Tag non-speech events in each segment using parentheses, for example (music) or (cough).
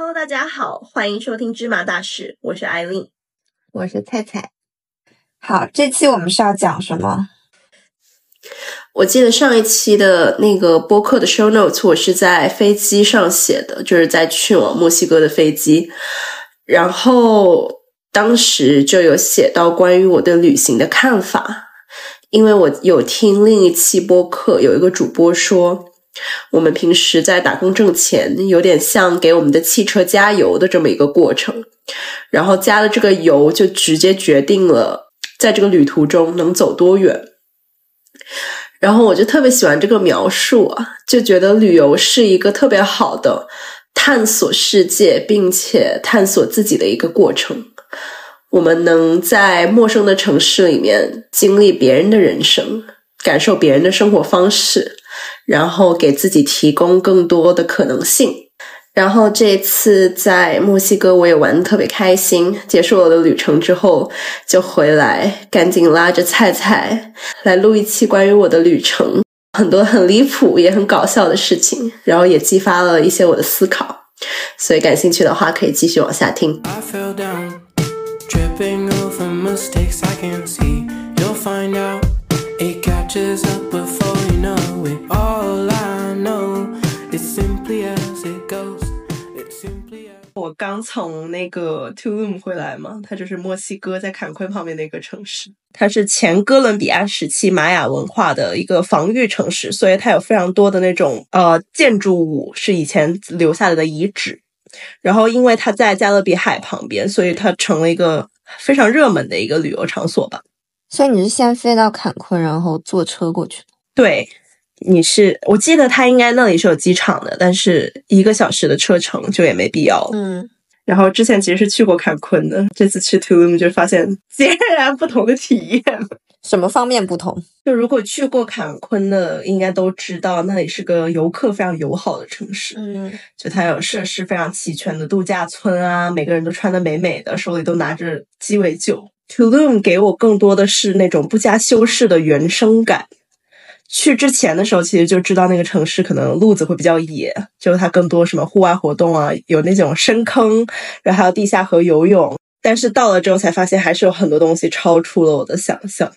Hello，大家好，欢迎收听芝麻大事，我是艾琳，我是菜菜。好，这期我们是要讲什么？我记得上一期的那个播客的 show notes，我是在飞机上写的，就是在去往墨西哥的飞机，然后当时就有写到关于我对旅行的看法，因为我有听另一期播客，有一个主播说，我们平时在打工挣钱，有点像给我们的汽车加油的这么一个过程，然后加了这个油，就直接决定了在这个旅途中能走多远。然后我就特别喜欢这个描述啊，就觉得旅游是一个特别好的探索世界并且探索自己的一个过程。我们能在陌生的城市里面经历别人的人生，感受别人的生活方式，然后给自己提供更多的可能性。然后这次在墨西哥我也玩的特别开心，结束我的旅程之后就回来，赶紧拉着菜菜来录一期关于我的旅程，很多很离谱也很搞笑的事情，然后也激发了一些我的思考，所以感兴趣的话可以继续往下听。我刚从那个 Tulum 回来嘛，它就是墨西哥在坎昆旁边的一个城市，它是前哥伦比亚时期玛雅文化的一个防御城市，所以它有非常多的那种呃建筑物是以前留下来的遗址。然后因为它在加勒比海旁边，所以它成了一个非常热门的一个旅游场所吧。所以你是先飞到坎昆，然后坐车过去的？对。你是我记得他应该那里是有机场的，但是一个小时的车程就也没必要。嗯，然后之前其实是去过坎昆的，这次去 Tulum 就发现 (laughs) 截然不同的体验。什么方面不同？就如果去过坎昆的，应该都知道那里是个游客非常友好的城市。嗯，就它有设施非常齐全的度假村啊，每个人都穿的美美的，手里都拿着鸡尾酒。Tulum 给我更多的是那种不加修饰的原生感。去之前的时候，其实就知道那个城市可能路子会比较野，就是它更多什么户外活动啊，有那种深坑，然后还有地下河游泳。但是到了之后才发现，还是有很多东西超出了我的想象。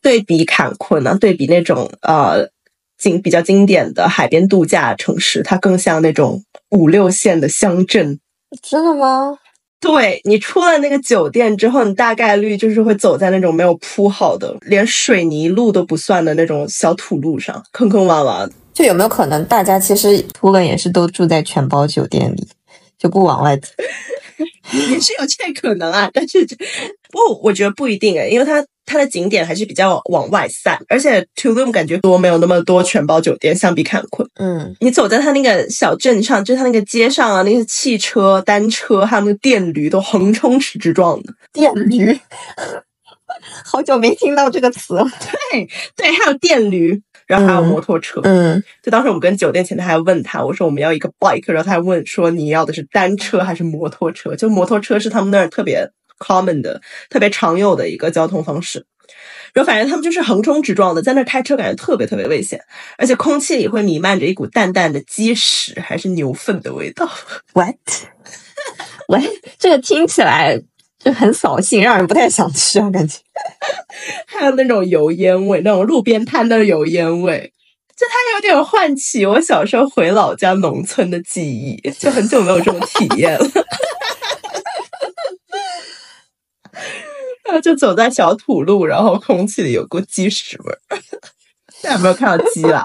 对比坎昆呢，对比那种呃经比较经典的海边度假城市，它更像那种五六线的乡镇。真的吗？对你出了那个酒店之后，你大概率就是会走在那种没有铺好的、连水泥路都不算的那种小土路上，坑坑洼洼的。就有没有可能，大家其实图了也是都住在全包酒店里，就不往外走？(laughs) 也是有这可能啊，(laughs) 但是不，我觉得不一定诶，因为它它的景点还是比较往外散，而且 Tulum 感觉多没有那么多全包酒店，相比坎昆，嗯，你走在它那个小镇上，就是它那个街上啊，那些汽车、单车还有那个电驴都横冲直撞的电驴，(laughs) 好久没听到这个词了。对对，还有电驴。然后还有摩托车，嗯，就当时我们跟酒店前台还问他，我说我们要一个 bike，然后他还问说你要的是单车还是摩托车？就摩托车是他们那儿特别 common 的、特别常有的一个交通方式。然后反正他们就是横冲直撞的，在那开车感觉特别特别危险，而且空气里会弥漫着一股淡淡的鸡屎还是牛粪的味道。What？喂，这个听起来。就很扫兴，让人不太想吃啊，感觉。(laughs) 还有那种油烟味，那种路边摊的油烟味，就它有点唤起我小时候回老家农村的记忆，就很久没有这种体验了。然 (laughs) 后就走在小土路，然后空气里有股鸡屎味儿。(laughs) 现在没有看到鸡了。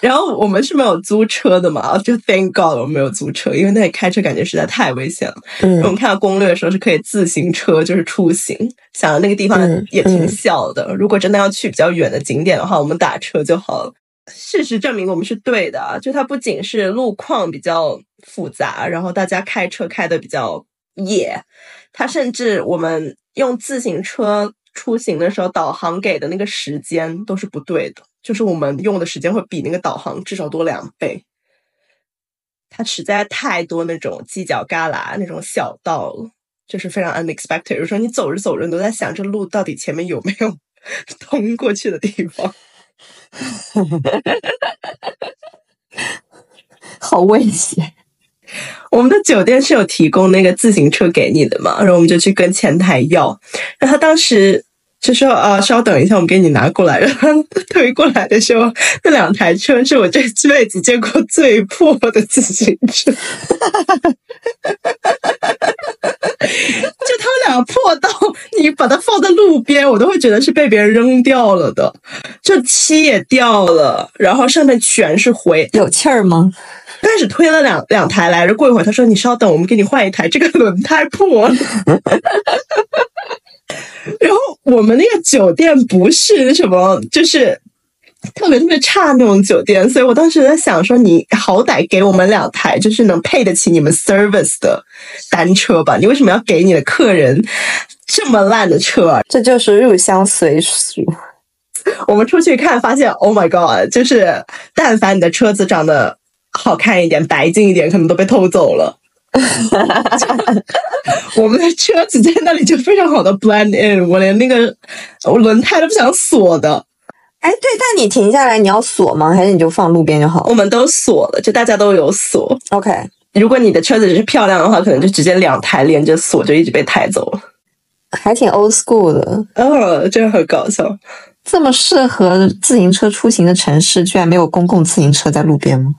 然后我们是没有租车的嘛，就 Thank God 我们没有租车，因为那里开车感觉实在太危险了。嗯，我们看到攻略的时候是可以自行车就是出行，想着那个地方也挺小的。如果真的要去比较远的景点的话，我们打车就好了。事实证明我们是对的，就它不仅是路况比较复杂，然后大家开车开的比较野，它甚至我们用自行车出行的时候，导航给的那个时间都是不对的。就是我们用的时间会比那个导航至少多两倍，它实在太多那种犄角旮旯、那种小道了，就是非常 unexpected。有时候你走着走着，你都在想，这路到底前面有没有 (laughs) 通过去的地方？(laughs) 好危险。我们的酒店是有提供那个自行车给你的嘛，然后我们就去跟前台要，然后他当时就说啊，稍等一下，我们给你拿过来。然后推过来的时候，那两台车是我这辈子见过最破的自行车，就他们俩破到你把它放在路边，我都会觉得是被别人扔掉了的，就漆也掉了，然后上面全是灰，有气儿吗？开始推了两两台来着，过一会儿他说：“你稍等，我们给你换一台，这个轮胎破了。” (laughs) 然后我们那个酒店不是什么，就是特别特别差那种酒店，所以我当时在想说，你好歹给我们两台，就是能配得起你们 service 的单车吧？你为什么要给你的客人这么烂的车？这就是入乡随俗。(laughs) 我们出去看，发现 Oh my God，就是但凡你的车子长得好看一点、白净一点，可能都被偷走了。(laughs) 我们的车子在那里就非常好的 blend in，我连那个我轮胎都不想锁的。哎，对，但你停下来你要锁吗？还是你就放路边就好？我们都锁了，就大家都有锁。OK，如果你的车子是漂亮的话，可能就直接两台连着锁，就一直被抬走了。还挺 old school 的。哦，真的很搞笑。这么适合自行车出行的城市，居然没有公共自行车在路边吗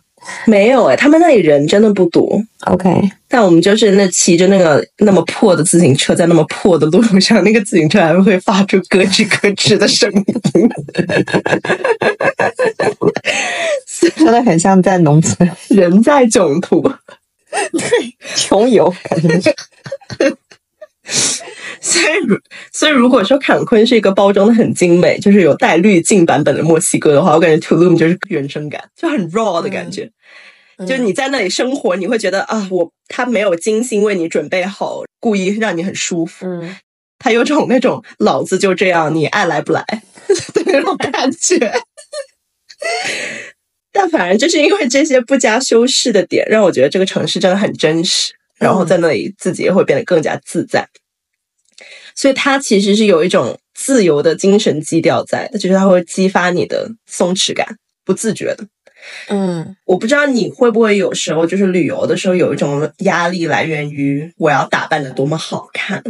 没有哎、他们那里人真的不多。？OK，但我们就是那骑着那个那么破的自行车，在那么破的路上，那个自行车还会发出咯吱咯吱的声音。真的很像在农村人在囧途。对穷游，感觉是。所以如，所以如果说坎昆是一个包装的很精美，就是有带滤镜版本的墨西哥的话，我感觉 Tulum 就是原生感，就很 raw 的感觉。就你在那里生活，你会觉得啊，我他没有精心为你准备好，故意让你很舒服。嗯，他有种那种老子就这样，你爱来不来 (laughs) 的那种感觉。(laughs) 但反正就是因为这些不加修饰的点，让我觉得这个城市真的很真实，然后在那里自己也会变得更加自在。所以它其实是有一种自由的精神基调在的，就是它会激发你的松弛感，不自觉的。嗯，我不知道你会不会有时候就是旅游的时候有一种压力来源于我要打扮的多么好看，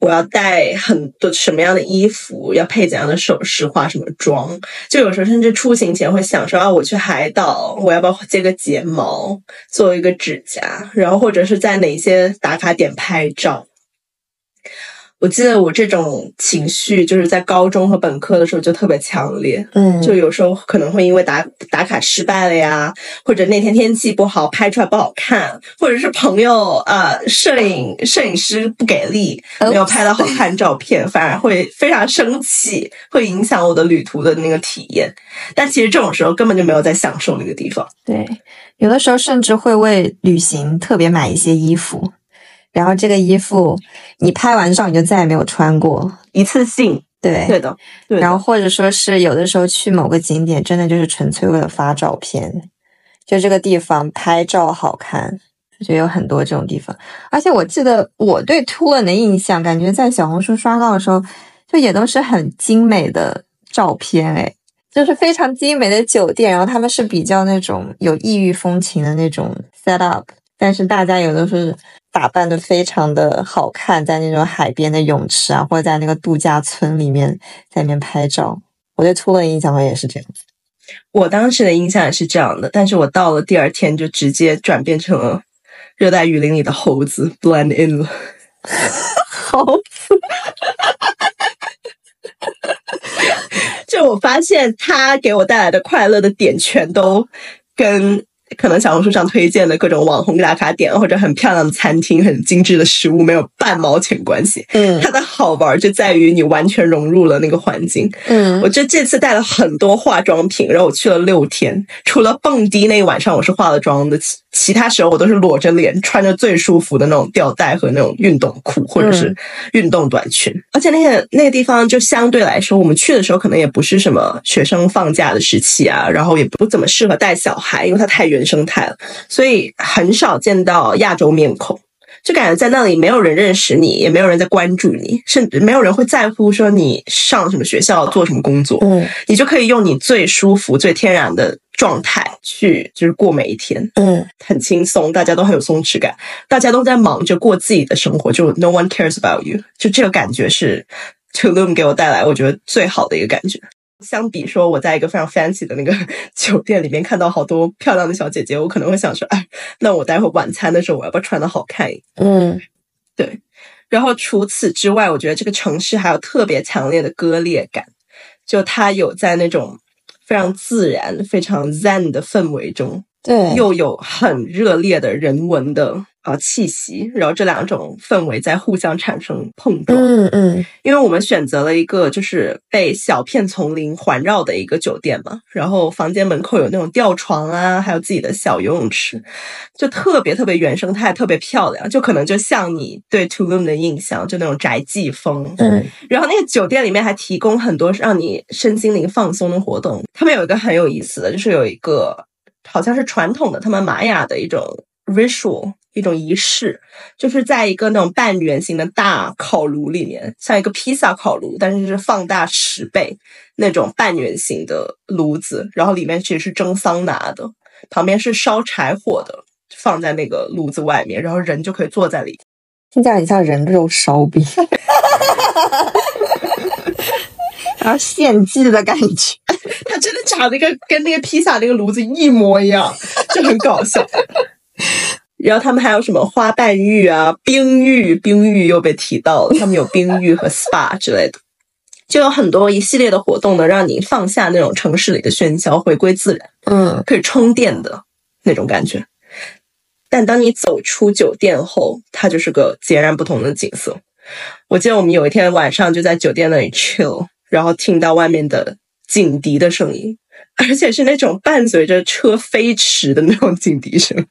我要带很多什么样的衣服，要配怎样的首饰，化什么妆。就有时候甚至出行前会想说啊，我去海岛，我要不要接个睫毛，做一个指甲，然后或者是在哪些打卡点拍照。我记得我这种情绪就是在高中和本科的时候就特别强烈，嗯，就有时候可能会因为打打卡失败了呀，或者那天天气不好，拍出来不好看，或者是朋友呃摄影摄影师不给力，没有拍到好看照片，反而会非常生气，会影响我的旅途的那个体验。但其实这种时候根本就没有在享受那个地方。对，有的时候甚至会为旅行特别买一些衣服，然后这个衣服你拍完照你就再也没有穿过。一次性，对，对的，对的。然后或者说是有的时候去某个景点，真的就是纯粹为了发照片，就这个地方拍照好看，就有很多这种地方。而且我记得我对突伦的印象，感觉在小红书刷到的时候，就也都是很精美的照片，哎，就是非常精美的酒店，然后他们是比较那种有异域风情的那种 set up，但是大家有的是打扮的非常的好看，在那种海边的泳池啊，或者在那个度假村里面在里面拍照。我对突伦印象好像也是这样子。我当时的印象也是这样的，但是我到了第二天就直接转变成了热带雨林里的猴子 blend in 了。(laughs) 猴子，(laughs) 就我发现他给我带来的快乐的点，全都跟可能小红书上推荐的各种网红打卡点或者很漂亮的餐厅、很精致的食物没有半毛钱关系。嗯它的好玩就在于你完全融入了那个环境。嗯我这这次带了很多化妆品，然后我去了六天，除了蹦迪那一晚上我是化了妆的，其其他时候我都是裸着脸，穿着最舒服的那种吊带和那种运动裤或者是运动短裙。而且那个那个地方就相对来说，我们去的时候可能也不是什么学生放假的时期啊，然后也不怎么适合带小孩，因为它太原生态了，所以很少见到亚洲面孔。就感觉在那里没有人认识你，也没有人在关注你，甚至没有人会在乎说你上什么学校、做什么工作。嗯你就可以用你最舒服、最天然的状态去就是过每一天，嗯，很轻松，大家都很有松弛感，大家都在忙着过自己的生活，就 no one cares about you，就这个感觉是 Tulum 给我带来我觉得最好的一个感觉。相比说我在一个非常 fancy 的那个 (laughs) 酒店里面看到好多漂亮的小姐姐，我可能会想说，哎，那我待会晚餐的时候我要不要穿的好看一点？嗯，对。然后除此之外，我觉得这个城市还有特别强烈的割裂感，就它有在那种非常自然、非常 zen 的氛围中，对，又有很热烈的人文的呃气息，然后这两种氛围在互相产生碰撞。嗯嗯因为我们选择了一个就是被小片丛林环绕的一个酒店嘛，然后房间门口有那种吊床啊，还有自己的小游泳池，就特别特别原生态，特别漂亮，就可能就像你对 Tulum 的印象，就那种宅记风。嗯然后那个酒店里面还提供很多让你身心灵放松的活动。他们有一个很有意思的，就是有一个好像是传统的他们玛雅的一种 ritual，一种仪式，就是在一个那种半圆形的大烤炉里面，像一个披萨烤炉，但是是放大十倍那种半圆形的炉子，然后里面其实是蒸桑拿的，旁边是烧柴火的，放在那个炉子外面，然后人就可以坐在里面。听起来很像人肉烧饼，(laughs) 献祭的感觉。(laughs) 它真的长得跟跟那个披萨那个炉子一模一样，(laughs) 就很搞笑。(laughs) 然后他们还有什么花瓣浴啊、冰浴，冰浴又被提到了，他们有冰浴和 SPA 之类的，就有很多一系列的活动，能让你放下那种城市里的喧嚣，回归自然，嗯可以充电的那种感觉。但当你走出酒店后，它就是个截然不同的景色。我记得我们有一天晚上就在酒店那里 chill，然后听到外面的警笛的声音，(laughs) 而且是那种伴随着车飞驰的那种警笛声，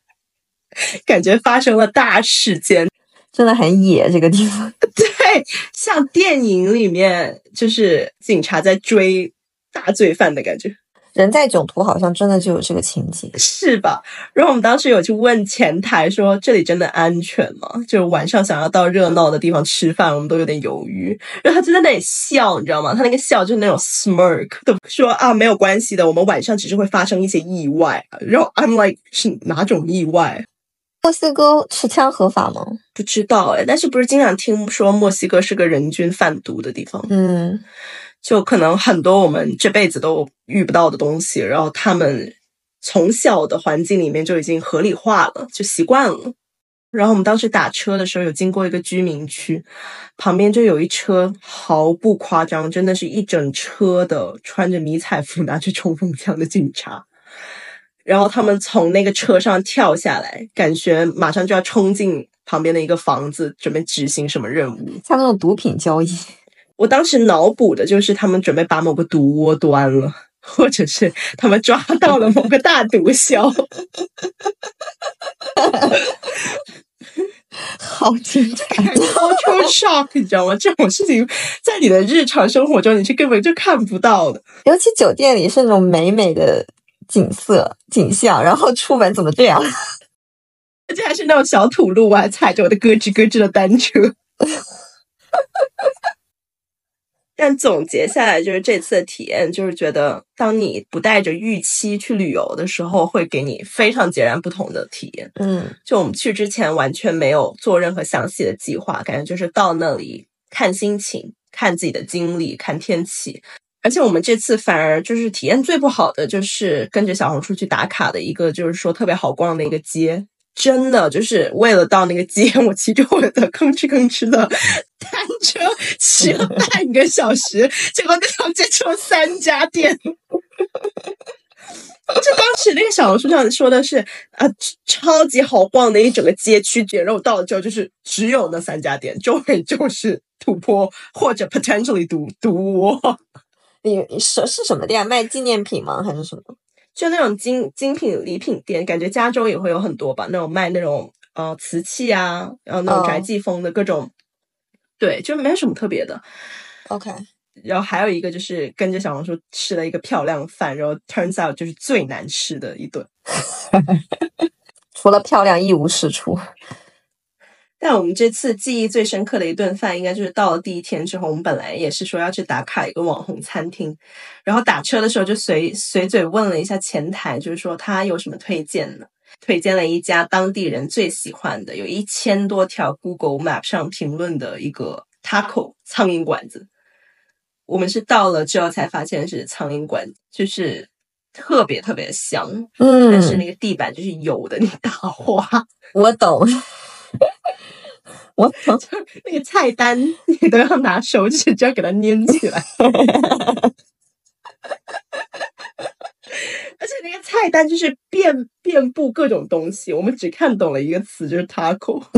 (laughs) 感觉发生了大事件。真的很野这个地方。(laughs) 对，像电影里面就是警察在追大罪犯的感觉。人在囧途好像真的就有这个情节。是吧？然后我们当时有去问前台说：“这里真的安全吗？”就是晚上想要到热闹的地方吃饭，我们都有点犹豫。然后他就在那里笑，你知道吗？他那个笑就是那种 smirk，都说啊没有关系的，我们晚上只是会发生一些意外。然后 I'm like 是哪种意外？墨西哥持枪合法吗？不知道哎，但是不是经常听说墨西哥是个人均贩毒的地方？嗯，就可能很多我们这辈子都遇不到的东西，然后他们从小的环境里面就已经合理化了，就习惯了。然后我们当时打车的时候，有经过一个居民区，旁边就有一车，毫不夸张，真的是一整车的穿着迷彩服、拿着冲锋枪的警察。然后他们从那个车上跳下来，感觉马上就要冲进旁边的一个房子，准备执行什么任务。像那种毒品交易。我当时脑补的就是他们准备把某个毒窝端了，或者是他们抓到了某个大毒枭。(laughs) 好精彩！(laughs) cultural (laughs) shock，你知道吗？这种事情在你的日常生活中你是根本就看不到的。尤其酒店里是那种美美的景色景象，然后出门怎么这样？而且还是那种小土路，我还踩着我的咯吱咯吱的单车。但总结下来，就是这次的体验，就是觉得当你不带着预期去旅游的时候，会给你非常截然不同的体验。嗯就我们去之前完全没有做任何详细的计划，感觉就是到那里看心情、看自己的经历、看天气。而且我们这次反而就是体验最不好的，就是跟着小红书去打卡的一个，就是说特别好逛的一个街。真的就是为了到那个街，我骑着我的吭哧吭哧的 (laughs) 单车骑了半个小时，(laughs) 结果那条街只有三家店。就当时那个小红书上说的是啊，超级好逛的一整个街区，然后我到了之后就是只有那三家店，周围就是土坡或者 potentially 毒毒窝，(laughs) 你是是什么店？卖纪念品吗？还是什么？就那种精精品礼品店，感觉加州也会有很多吧，那种卖那种呃瓷器啊，然后那种哦宅记风的各种，对，就没有什么特别的。OK，然后还有一个就是跟着小红书吃了一个漂亮饭，然后 turns out 就是最难吃的一顿。(laughs) 除了漂亮一无是处。但我们这次记忆最深刻的一顿饭，应该就是到了第一天之后，我们本来也是说要去打卡一个网红餐厅，然后打车的时候就随随嘴问了一下前台，就是说他有什么推荐呢，推荐了一家当地人最喜欢的，有一千多条 Google Map 上评论的一个 taco 苍蝇馆子。我们是到了之后才发现是苍蝇馆，就是特别特别香，嗯但是嗯，那个地板就是油的那个大花。我懂，我懂。那个菜单你都要拿手指这样给它粘起来，(laughs) 而且那个菜单就是遍遍布各种东西，我们只看懂了一个词，就是 taco。(laughs)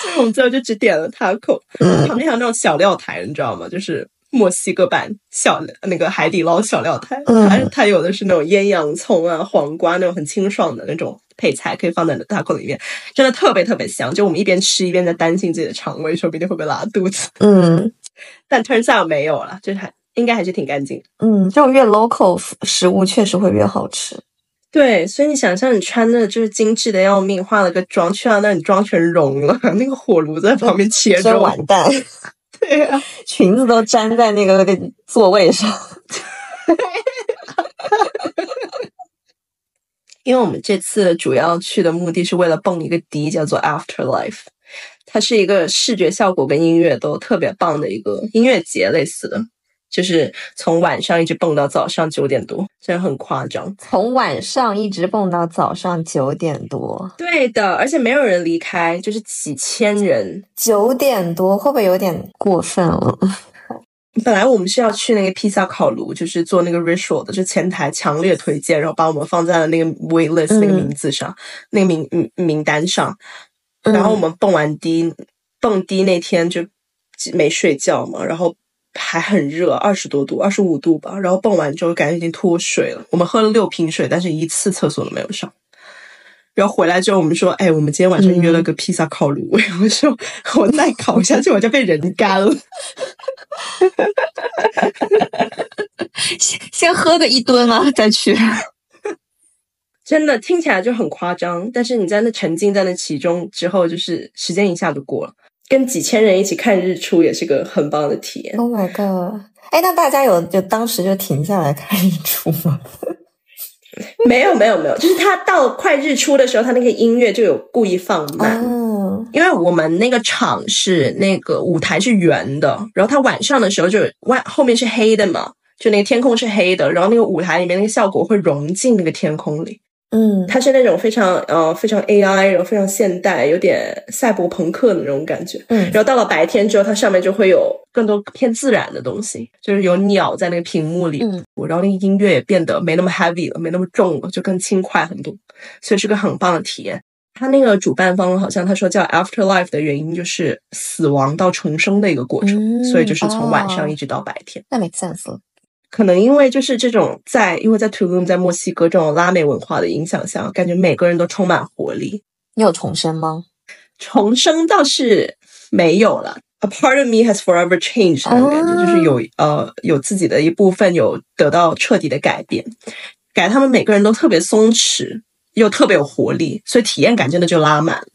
所以我们最后就只点了 taco，旁边还有那种小料台，你知道吗？就是墨西哥版小那个海底捞小料台，嗯它它有的是那种腌洋葱啊、黄瓜那种很清爽的那种配菜，可以放在 taco 里面，真的特别特别香。就我们一边吃一边在担心自己的肠胃，说不定会不会拉肚子，嗯 (laughs) 但 turns out 没有了，就是还应该还是挺干净的。嗯，这种越 local 食物确实会越好吃。对，所以你想象你穿的就是精致的要命，化了个妆去到那，你妆全融了，(laughs) 那个火炉在旁边切真肉，完蛋，(laughs) 对啊，裙子都粘在那个那个座位上。因为我们这次主要去的目的是为了蹦一个迪，叫做 Afterlife，它是一个视觉效果跟音乐都特别棒的一个音乐节类似的，就是从晚上一直蹦到早上九点多，真的很夸张。从晚上一直蹦到早上九点多，对的，而且没有人离开，就是几千人。九点多会不会有点过分了？本来我们是要去那个披萨烤炉，就是做那个 ritual 的，就前台强烈推荐，然后把我们放在了那个 wait list 那个名字上，那个名名名单上。然后我们蹦完迪，蹦迪那天就没睡觉嘛，然后还很热，二十多度，二十五度吧。然后蹦完之后感觉已经脱水了，我们喝了六瓶水，但是一次厕所都没有上。然后回来之后，我们说：“哎，我们今天晚上约了个披萨烤炉。我说：“我再烤下去，我就被人干了。(laughs) ”先先喝个一吨啊，再去。(laughs) 真的听起来就很夸张，但是你在那沉浸在那其中之后，就是时间一下就过了。跟几千人一起看日出也是个很棒的体验。Oh my god！哎，那大家有就当时就停下来看日出吗？(laughs) 没有没有没有，就是他到快日出的时候，他那个音乐就有故意放慢。哦，因为我们那个场是那个舞台是圆的，然后它晚上的时候就外后面是黑的嘛，就那个天空是黑的，然后那个舞台里面那个效果会融进那个天空里。嗯，它是那种非常呃非常 AI，然后非常现代，有点赛博朋克的那种感觉。嗯然后到了白天之后，它上面就会有更多偏自然的东西，就是有鸟在那个屏幕里，嗯然后那个音乐也变得没那么 heavy 了，没那么重了，就更轻快很多，所以是个很棒的体验。他那个主办方好像他说叫 Afterlife 的原因就是死亡到重生的一个过程，嗯所以就是从晚上哦一直到白天。那 make sense 了。可能因为就是这种在因为在 Tulum 在墨西哥这种拉美文化的影响下，感觉每个人都充满活力。你有重生吗？重生倒是没有了。A part of me has forever changed 那种感觉，哦就是有呃有自己的一部分有得到彻底的改变，感觉他们每个人都特别松弛，又特别有活力，所以体验感真的就拉满。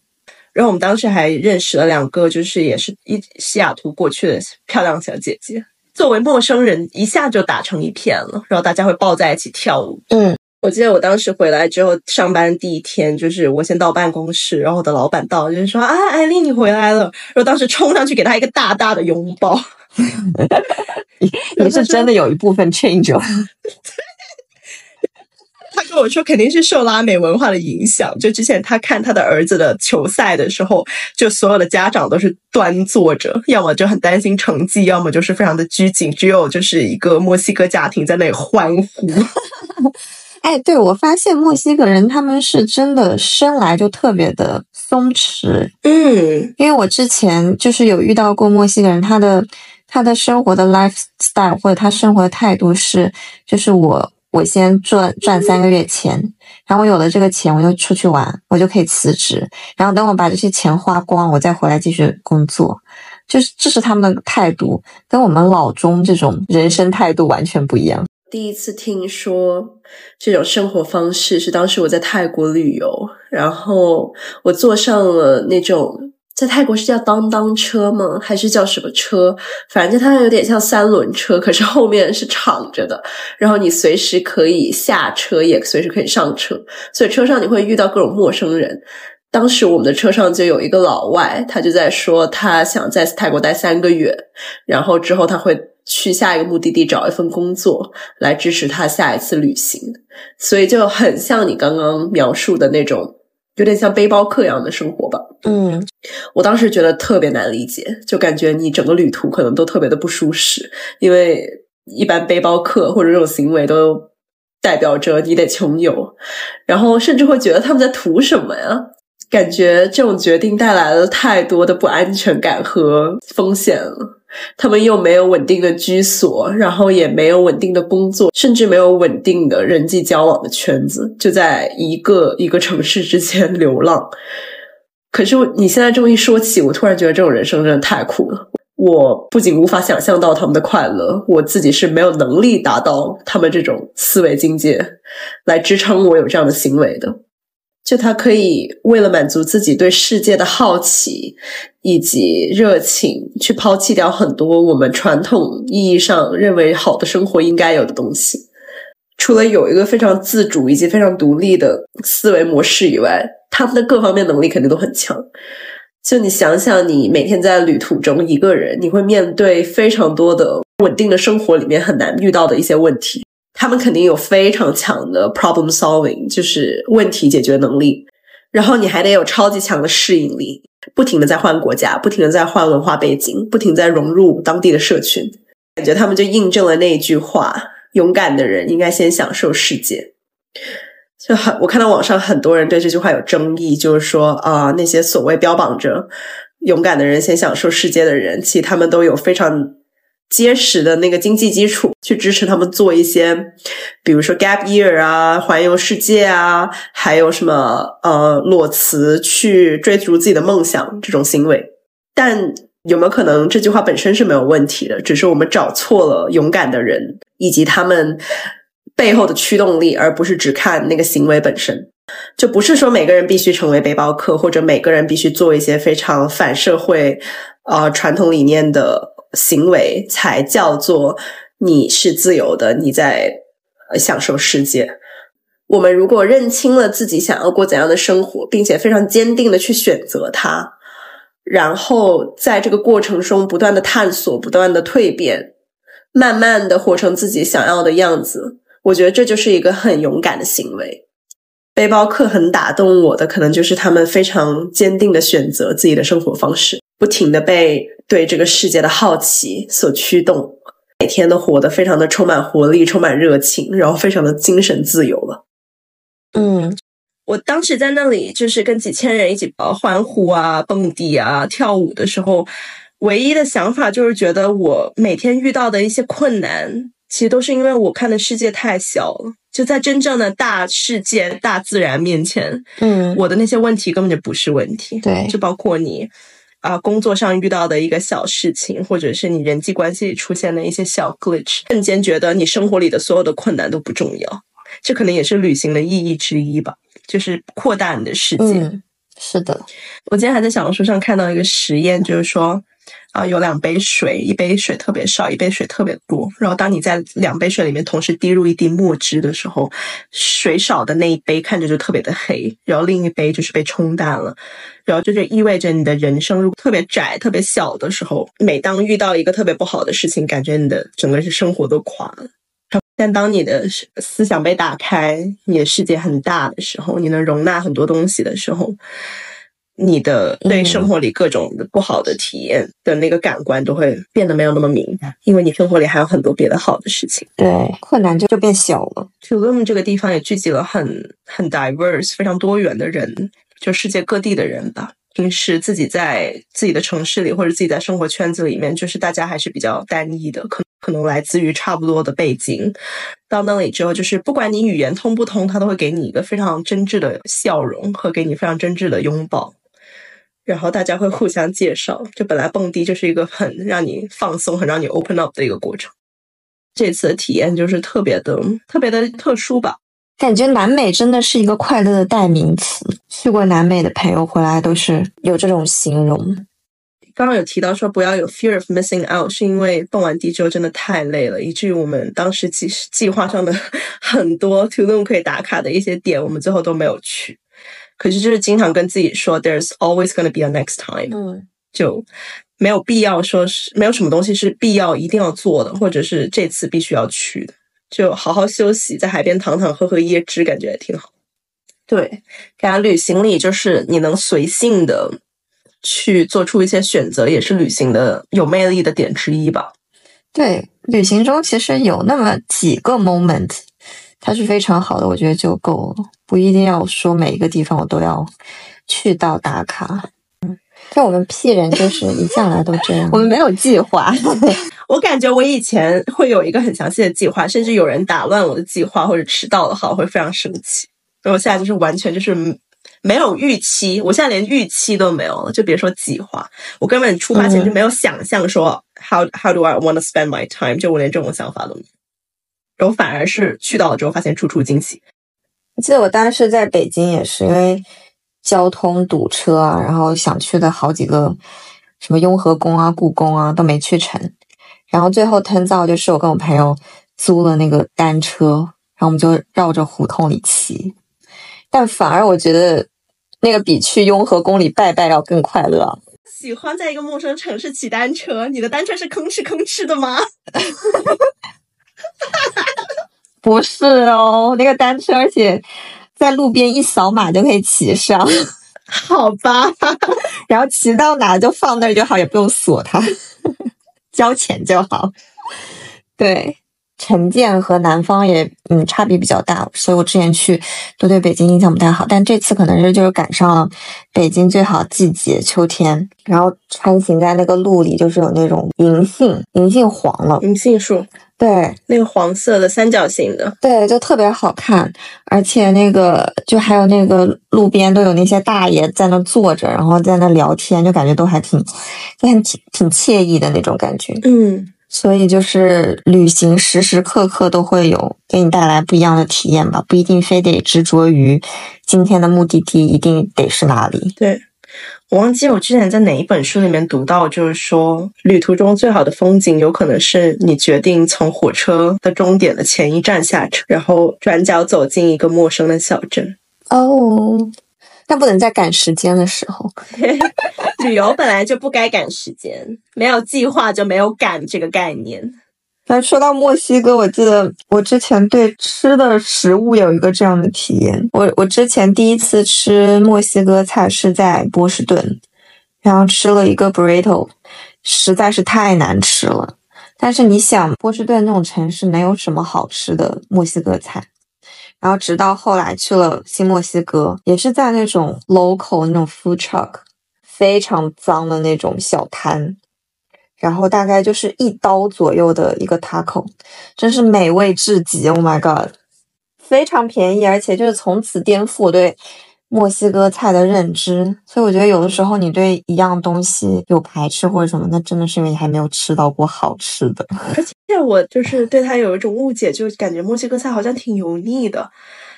然后我们当时还认识了两个，就是也是一西雅图过去的漂亮小姐姐。作为陌生人，一下就打成一片了，然后大家会抱在一起跳舞。嗯，我记得我当时回来之后，上班第一天，就是我先到办公室，然后我的老板到，就是说啊，艾丽你回来了，然后当时冲上去给他一个大大的拥抱。(laughs) 你是真的有一部分 change 了。(laughs) 他跟我说，肯定是受拉美文化的影响。就之前他看他的儿子的球赛的时候，就所有的家长都是端坐着，要么就很担心成绩，要么就是非常的拘谨，只有就是一个墨西哥家庭在那里欢呼。(laughs) 哎，对，我发现墨西哥人他们是真的生来就特别的松弛，嗯因为我之前就是有遇到过墨西哥人，他的他的生活的 lifestyle 或者他生活的态度是，就是我我先赚赚三个月钱，然后我有了这个钱，我就出去玩，我就可以辞职，然后等我把这些钱花光，我再回来继续工作。就是这是他们的态度，跟我们老中这种人生态度完全不一样。第一次听说这种生活方式是当时我在泰国旅游，然后我坐上了那种在泰国是叫当当车吗？还是叫什么车？反正它有点像三轮车，可是后面是敞着的，然后你随时可以下车，也随时可以上车，所以车上你会遇到各种陌生人。当时我们的车上就有一个老外，他就在说他想在泰国待三个月，然后之后他会去下一个目的地找一份工作来支持他下一次旅行，所以就很像你刚刚描述的那种，有点像背包客一样的生活吧。嗯，我当时觉得特别难理解，就感觉你整个旅途可能都特别的不舒适，因为一般背包客或者这种行为都代表着你得穷游，然后甚至会觉得他们在图什么呀？感觉这种决定带来了太多的不安全感和风险了。他们又没有稳定的居所，然后也没有稳定的工作，甚至没有稳定的人际交往的圈子，就在一个一个城市之间 (laughs) 流浪。可是你现在这么一说起，我突然觉得这种人生真的太苦了。我不仅无法想象到他们的快乐，我自己是没有能力达到他们这种思维境界，来支撑我有这样的行为的。就他可以为了满足自己对世界的好奇以及热情，去抛弃掉很多我们传统意义上认为好的生活应该有的东西。除了有一个非常自主以及非常独立的思维模式以外，他们的各方面能力肯定都很强。就你想想，你每天在旅途中一个人，你会面对非常多的稳定的生活里面很难遇到的一些问题。他们肯定有非常强的 problem solving，就是问题解决能力。然后你还得有超级强的适应力，不停的在换国家，不停的在换文化背景，不停在融入当地的社群。感觉他们就印证了那一句话：勇敢的人应该先享受世界。就很，我看到网上很多人对这句话有争议，就是说啊，那些所谓标榜着勇敢的人先享受世界的人，其实他们都有非常。结实的那个经济基础去支持他们做一些，比如说 gap year 啊，环游世界啊，还有什么呃裸辞去追逐自己的梦想这种行为。但有没有可能这句话本身是没有问题的？只是我们找错了勇敢的人以及他们背后的驱动力，而不是只看那个行为本身。就不是说每个人必须成为背包客，或者每个人必须做一些非常反社会呃传统理念的。行为才叫做你是自由的，你在享受世界。我们如果认清了自己想要过怎样的生活，并且非常坚定的去选择它，然后在这个过程中不断的探索、不断的蜕变，慢慢的活成自己想要的样子，我觉得这就是一个很勇敢的行为。背包客很打动我的，可能就是他们非常坚定的选择自己的生活方式，不停的被。对这个世界的好奇所驱动，每天都活得非常的充满活力、充满热情，然后非常的精神自由了。嗯，我当时在那里就是跟几千人一起呃欢呼啊、蹦迪啊、跳舞的时候，唯一的想法就是觉得我每天遇到的一些困难，其实都是因为我看的世界太小了。就在真正的大世界、大自然面前，嗯，我的那些问题根本就不是问题。对，就包括你。啊，工作上遇到的一个小事情，或者是你人际关系里出现的一些小 glitch，瞬间觉得你生活里的所有的困难都不重要。这可能也是旅行的意义之一吧，就是扩大你的世界。嗯，是的。我今天还在小红书上看到一个实验，就是说。啊，有两杯水，一杯水特别少，一杯水特别多。然后，当你在两杯水里面同时滴入一滴墨汁的时候，水少的那一杯看着就特别的黑，然后另一杯就是被冲淡了。然后，这就意味着你的人生如果特别窄、特别小的时候，每当遇到一个特别不好的事情，感觉你的整个是生活都垮了。但当你的思想被打开，你的世界很大的时候，你能容纳很多东西的时候。你的对生活里各种不好的体验的那个感官都会变得没有那么敏感，因为你生活里还有很多别的好的事情。对，困难就就变小了。Tulum 这个地方也聚集了很很 diverse、非常多元的人，就世界各地的人吧。平时自己在自己的城市里或者自己在生活圈子里面，就是大家还是比较单一的，可可能来自于差不多的背景。到那里之后，就是不管你语言通不通，他都会给你一个非常真挚的笑容和给你非常真挚的拥抱。然后大家会互相介绍，就本来蹦迪就是一个很让你放松、很让你 open up 的一个过程。这次的体验就是特别的、特别的特殊吧。感觉南美真的是一个快乐的代名词。去过南美的朋友回来都是有这种形容。刚刚有提到说不要有 fear of missing out，是因为蹦完迪之后真的太累了，以至于我们当时计计划上的 (laughs) 很多 Tulum 可以打卡的一些点，我们最后都没有去。可是就是经常跟自己说，there's always gonna be a next time，嗯，就没有必要说是没有什么东西是必要一定要做的，或者是这次必须要去的。就好好休息，在海边躺躺喝喝椰汁，感觉也挺好。对，感觉旅行里就是你能随性的去做出一些选择，也是旅行的有魅力的点之一吧。对，旅行中其实有那么几个 moment，它是非常好的，我觉得就够了，不一定要说每一个地方我都要去到打卡。嗯，像我们 P 人就是一向来都这样，(laughs) 我们没有计划。(laughs) 我感觉我以前会有一个很详细的计划，甚至有人打乱我的计划或者迟到的话，我会非常生气。然后我现在就是完全就是没有预期，我现在连预期都没有了，就别说计划，我根本出发前就没有想象说 how how do I want to spend my time，就我连这种想法都没有。然后反而是去到了之后，发现处处惊喜。我记得我当时在北京也是因为交通堵车啊，然后想去的好几个什么雍和宫啊、故宫啊都没去成。然后最后 turns out 就是我跟我朋友租了那个单车，然后我们就绕着胡同里骑。但反而我觉得那个比去雍和宫里拜拜要更快乐。喜欢在一个陌生城市骑单车，你的单车是吭哧吭哧的吗？(laughs) (laughs) 不是哦，那个单车，而且在路边一扫码就可以骑上。好吧，(laughs) 然后骑到哪就放那儿就好，也不用锁它。(laughs) 交钱就好，对，城建和南方也嗯差别比较大，所以我之前去都对北京印象不太好，但这次可能是就是赶上了北京最好季节秋天，然后穿行在那个路里，就是有那种银杏，银杏黄了，银杏树，对，那个黄色的三角形的，对，就特别好看，而且那个就还有那个路边都有那些大爷在那坐着，然后在那聊天，就感觉都还挺，就很挺挺惬意的那种感觉。嗯，所以就是旅行时时刻刻都会有给你带来不一样的体验吧，不一定非得执着于今天的目的地一定得是哪里。对。我忘记我之前在哪一本书里面读到，就是说旅途中最好的风景，有可能是你决定从火车的终点的前一站下车，然后转角走进一个陌生的小镇。哦，但不能在赶时间的时候。(laughs) 旅游本来就不该赶时间，没有计划就没有赶这个概念。那说到墨西哥，我记得我之前对吃的食物有一个这样的体验。我我之前第一次吃墨西哥菜是在波士顿，然后吃了一个 burrito，实在是太难吃了。但是你想，波士顿那种城市没有什么好吃的墨西哥菜。然后直到后来去了新墨西哥，也是在那种 local 那种 food truck，非常脏的那种小摊。然后大概就是一刀左右的一个 taco，真是美味至极。Oh my god，非常便宜，而且就是从此颠覆我对墨西哥菜的认知。所以我觉得有的时候你对一样东西有排斥或者什么，那真的是因为你还没有吃到过好吃的。而且我就是对它有一种误解，就感觉墨西哥菜好像挺油腻的。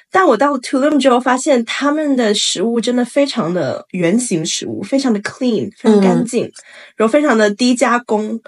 但我到 Tulum 之后，发现他们的食物真的非常的圆形食物，非常的 clean，非常干净，然后非常的低加工。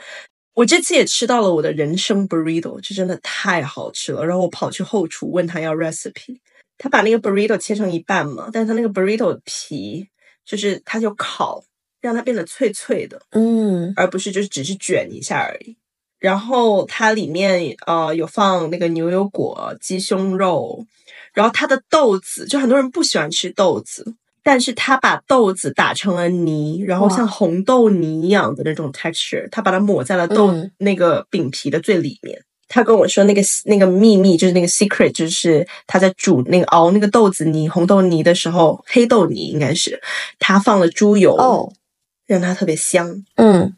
我这次也吃到了我的人生 burrito，这真的太好吃了。然后我跑去后厨问他要 recipe，他把那个 burrito 切成一半嘛，但是他那个 burrito 的皮就是他就烤，让它变得脆脆的，嗯，而不是就是只是卷一下而已。然后它里面呃有放那个牛油果、鸡胸肉。然后它的豆子，就很多人不喜欢吃豆子，但是他把豆子打成了泥，然后像红豆泥一样的那种 texture，他把它抹在了豆那个饼皮的最里面。他跟我说那个那个秘密就是那个 secret，就是他在煮那个熬那个豆子泥、红豆泥的时候，黑豆泥应该是他放了猪油，哦，让它特别香。嗯。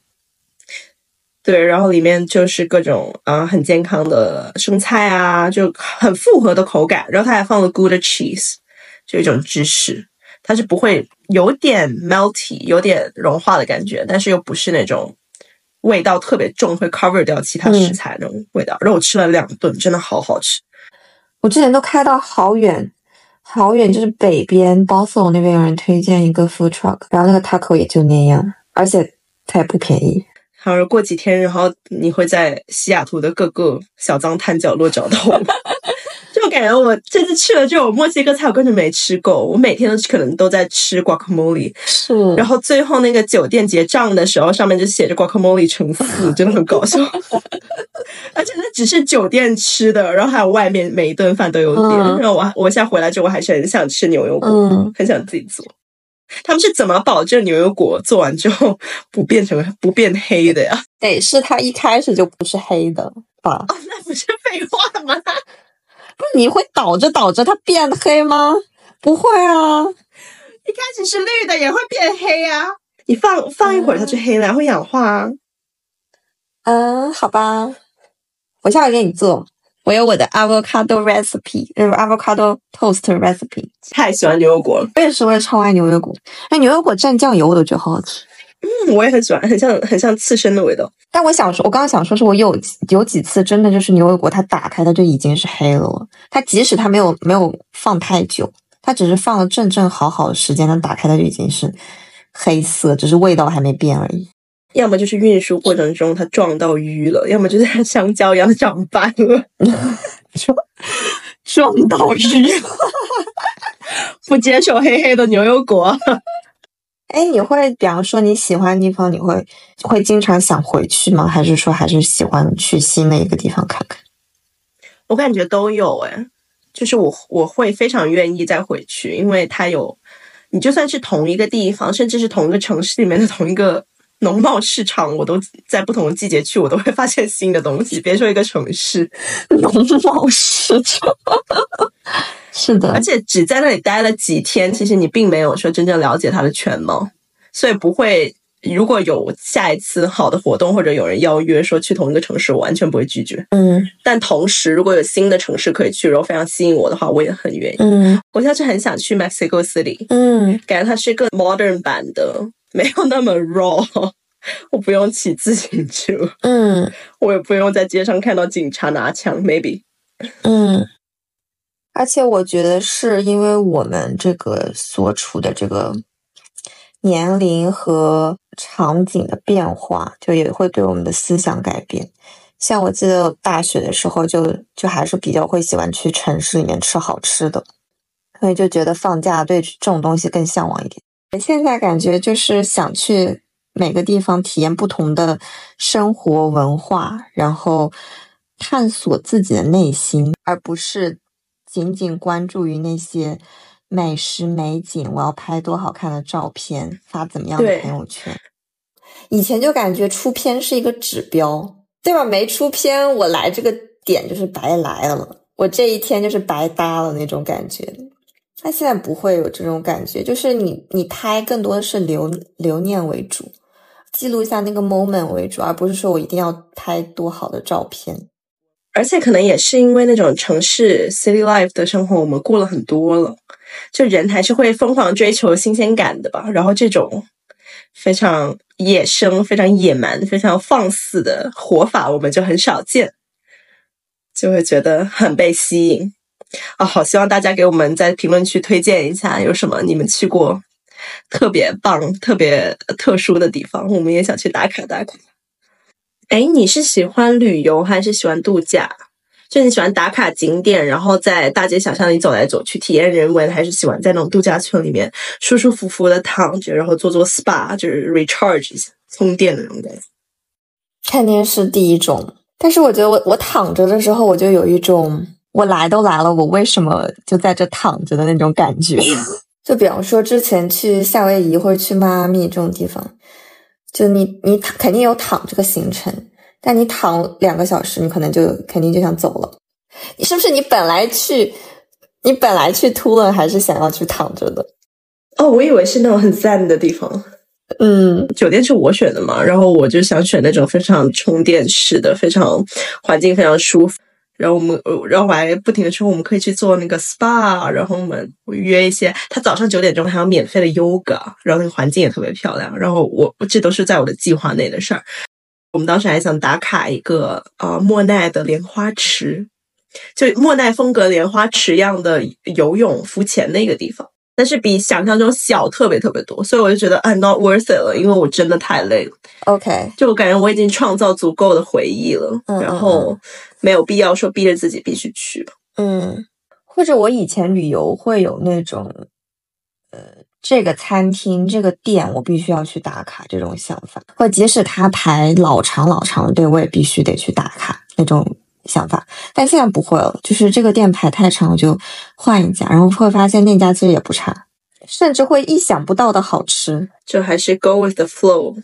对，然后里面就是各种啊很健康的生菜啊，就很复合的口感。然后它还放了 good cheese，就一种芝士，它是不会有点 melty，有点融化的感觉，但是又不是那种味道特别重，会 cover 掉其他食材那种味道。然后我吃了两顿，真的好好吃。我之前都开到好远，好远，就是北边 b o s t o 那边有人推荐一个 food truck，然后那个 taco 也就那样，而且它也不便宜。好像过几天，然后你会在西雅图的各个小脏摊角落找到我。(laughs) 就感觉我这次去了之后，墨西哥菜我根本没吃够，我每天都可能都在吃 guacamole。是，然后最后那个酒店结账的时候，上面就写着 guacamole 乘四，真的很搞笑。(laughs) 而且那只是酒店吃的，然后还有外面每一顿饭都有点。然后我我现在回来之后，我还是很想吃牛油果，很想自己做。他们是怎么保证牛油果做完之后不变成不变黑的呀？(laughs) 得是它一开始就不是黑的吧？哦，那不是废话吗？(laughs) 不是你会倒着倒着它变黑吗？不会啊，一开始是绿的也会变黑啊。你放放一会儿它就黑了，会氧化啊。嗯，好吧，我下回给你做。我有我的 avocado recipe，就是 avocado toast recipe。太喜欢牛油果了，我也是，我也超爱牛油果。那牛油果蘸酱油我都觉得好好吃。嗯，我也很喜欢，很像很像刺身的味道。但我想说，我刚刚想说是我有有几次真的就是牛油果，它打开它就已经是黑了。它即使它没有没有放太久，它只是放了正正好好的时间，它打开它就已经是黑色，只是味道还没变而已。要么就是运输过程中它撞到淤了，要么就是它香蕉一样长斑了，撞 (laughs) 撞到淤，(laughs) 不接受黑黑的牛油果。哎，你会比方说你喜欢的地方，你会会经常想回去吗？还是说还是喜欢去新的一个地方看看？我感觉都有哎，就是我我会非常愿意再回去，因为它有你就算是同一个地方，甚至是同一个城市里面的同一个。农贸市场，我都在不同的季节去，我都会发现新的东西。别说一个城市，(laughs) 农贸市场，是的。而且只在那里待了几天，其实你并没有说真正了解它的全貌，所以不会。如果有下一次好的活动，或者有人邀约说去同一个城市，我完全不会拒绝。嗯。但同时，如果有新的城市可以去，然后非常吸引我的话，我也很愿意。嗯。我现在很想去 Mexico City。嗯。感觉它是一个 modern 版的。(laughs) 没有那么 raw，我不用骑自行车，嗯，我也不用在街上看到警察拿枪，maybe，嗯，而且我觉得是因为我们这个所处的这个年龄和场景的变化，就也会对我们的思想改变。像我记得大学的时候，就就还是比较会喜欢去城市里面吃好吃的，所以就觉得放假对这种东西更向往一点。现在感觉就是想去每个地方体验不同的生活文化，然后探索自己的内心，而不是仅仅关注于那些美食美景。我要拍多好看的照片，发怎么样的朋友圈？以前就感觉出片是一个指标，对吧？没出片，我来这个点就是白来了，我这一天就是白搭了那种感觉。那现在不会有这种感觉，就是你你拍更多的是留留念为主，记录一下那个 moment 为主，而不是说我一定要拍多好的照片。而且可能也是因为那种城市 city life 的生活，我们过了很多了，就人还是会疯狂追求新鲜感的吧。然后这种非常野生、非常野蛮、非常放肆的活法，我们就很少见，就会觉得很被吸引。啊，好希望大家给我们在评论区推荐一下，有什么你们去过特别棒、特别特殊的地方，我们也想去打卡打卡。哎，你是喜欢旅游还是喜欢度假？就你喜欢打卡景点，然后在大街小巷里走来走去体验人文，还是喜欢在那种度假村里面舒舒服服的躺着，然后做做 SPA，就是 recharge 一下、充电的那种感觉？肯定是第一种，但是我觉得我我躺着的时候，我就有一种。我来都来了，我为什么就在这躺着的那种感觉？(laughs) 就比方说之前去夏威夷或者去迈阿密这种地方，就你你肯定有躺这个行程，但你躺两个小时，你可能就肯定就想走了。你是不是你本来去，你本来去突了，还是想要去躺着的？哦，我以为是那种很赞的地方。嗯，酒店是我选的嘛，然后我就想选那种非常充电式的，非常环境非常舒服。然后我们，然后我还不停的说我们可以去做那个 SPA，然后我们约一些，他早上九点钟还有免费的 Yoga，然后那个环境也特别漂亮。然后我，这都是在我的计划内的事儿。我们当时还想打卡一个呃莫奈的莲花池，就莫奈风格莲花池一样的游泳浮潜的一个地方，但是比想象中小特别特别多，所以我就觉得 I'm not worth it 了，因为我真的太累了。OK，就我感觉我已经创造足够的回忆了，嗯嗯然后没有必要说逼着自己必须去。嗯，或者我以前旅游会有那种，呃，这个餐厅、这个店我必须要去打卡这种想法，或即使他排老长老长的队，我也必须得去打卡那种想法。但现在不会了，就是这个店排太长，我就换一家，然后会发现那家其实也不差，甚至会意想不到的好吃。就还是 go with the flow，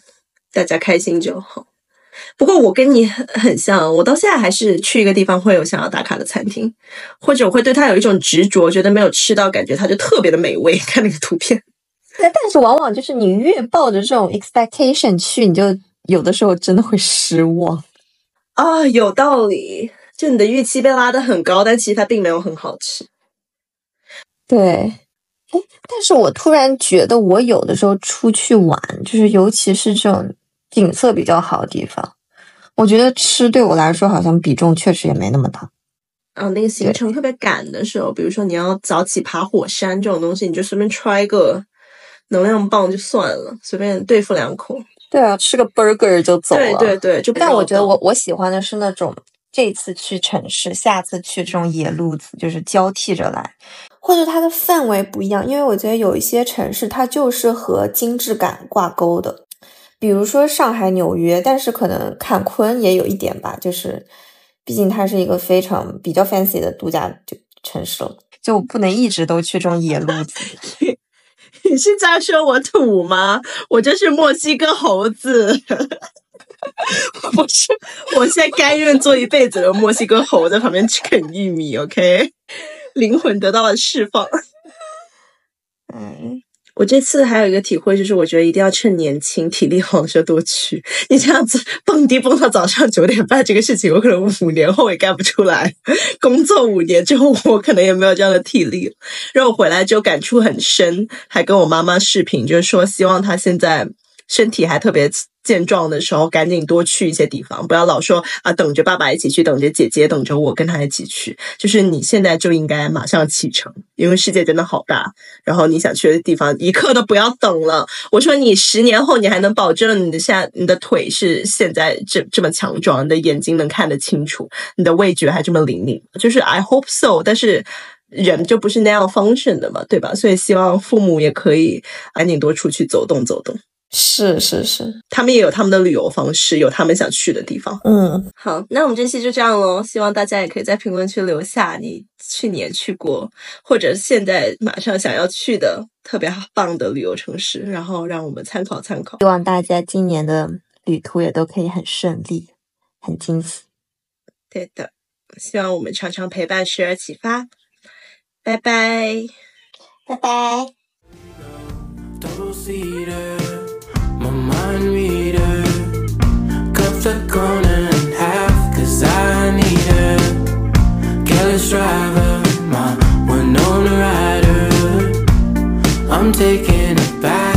大家开心就好。不过我跟你很很像，我到现在还是去一个地方会有想要打卡的餐厅，或者我会对它有一种执着，觉得没有吃到，感觉它就特别的美味。看那个图片，但但是往往就是你越抱着这种 expectation 去，你就有的时候真的会失望。啊，有道理。就你的预期被拉得很高，但其实它并没有很好吃。对，哎，但是我突然觉得，我有的时候出去玩，就是尤其是这种景色比较好的地方，我觉得吃对我来说好像比重确实也没那么大。啊，那个行程特别赶的时候，比如说你要早起爬火山这种东西，你就随便揣一个能量棒就算了，随便对付两口。对啊，吃个 burger 就走了。对对对，就但我觉得我我喜欢的是那种这次去城市，下次去这种野路子，就是交替着来，或者它的氛围不一样。因为我觉得有一些城市它就是和精致感挂钩的，比如说上海、纽约，但是可能坎昆也有一点吧，就是毕竟它是一个非常比较 fancy 的度假就城市了，就不能一直都去这种野路子。(laughs) 你是在说我土吗？我就是墨西哥猴子，(laughs) 不是，我现在甘愿做一辈子的墨西哥猴，在旁边吃啃玉米，OK，(laughs) 灵魂得到了释放。嗯，我这次还有一个体会，就是我觉得一定要趁年轻、体力好的时候多去。(laughs) 你这样子蹦迪蹦到早上九点半，这个事情我可能五年后也干不出来。工作五年之后，我可能也没有这样的体力了。然后我回来之后感触很深，还跟我妈妈视频，就是说希望她现在身体还特别健壮的时候，赶紧多去一些地方，不要老说啊等着爸爸一起去，等着姐姐，等着我跟他一起去。就是你现在就应该马上启程，因为世界真的好大。然后你想去的地方，一刻都不要等了。我说你十年后你还能保证你的下你的腿是现在这这么强壮，你的眼睛能看得清楚，你的味觉还这么灵敏，就是 I hope so。但是人就不是那样 function 的嘛，对吧？所以希望父母也可以赶紧多出去走动走动。是是是，他们也有他们的旅游方式，有他们想去的地方。嗯，好，那我们这期就这样喽。希望大家也可以在评论区留下你去年去过，或者现在马上想要去的特别棒的旅游城市，然后让我们参考参考。希望大家今年的旅途也都可以很顺利，很惊喜。对的，希望我们常常陪伴，时而启发。拜拜。拜拜。Cut the corner in half, cause I need her. Careless driver, my rider. I'm taking it back,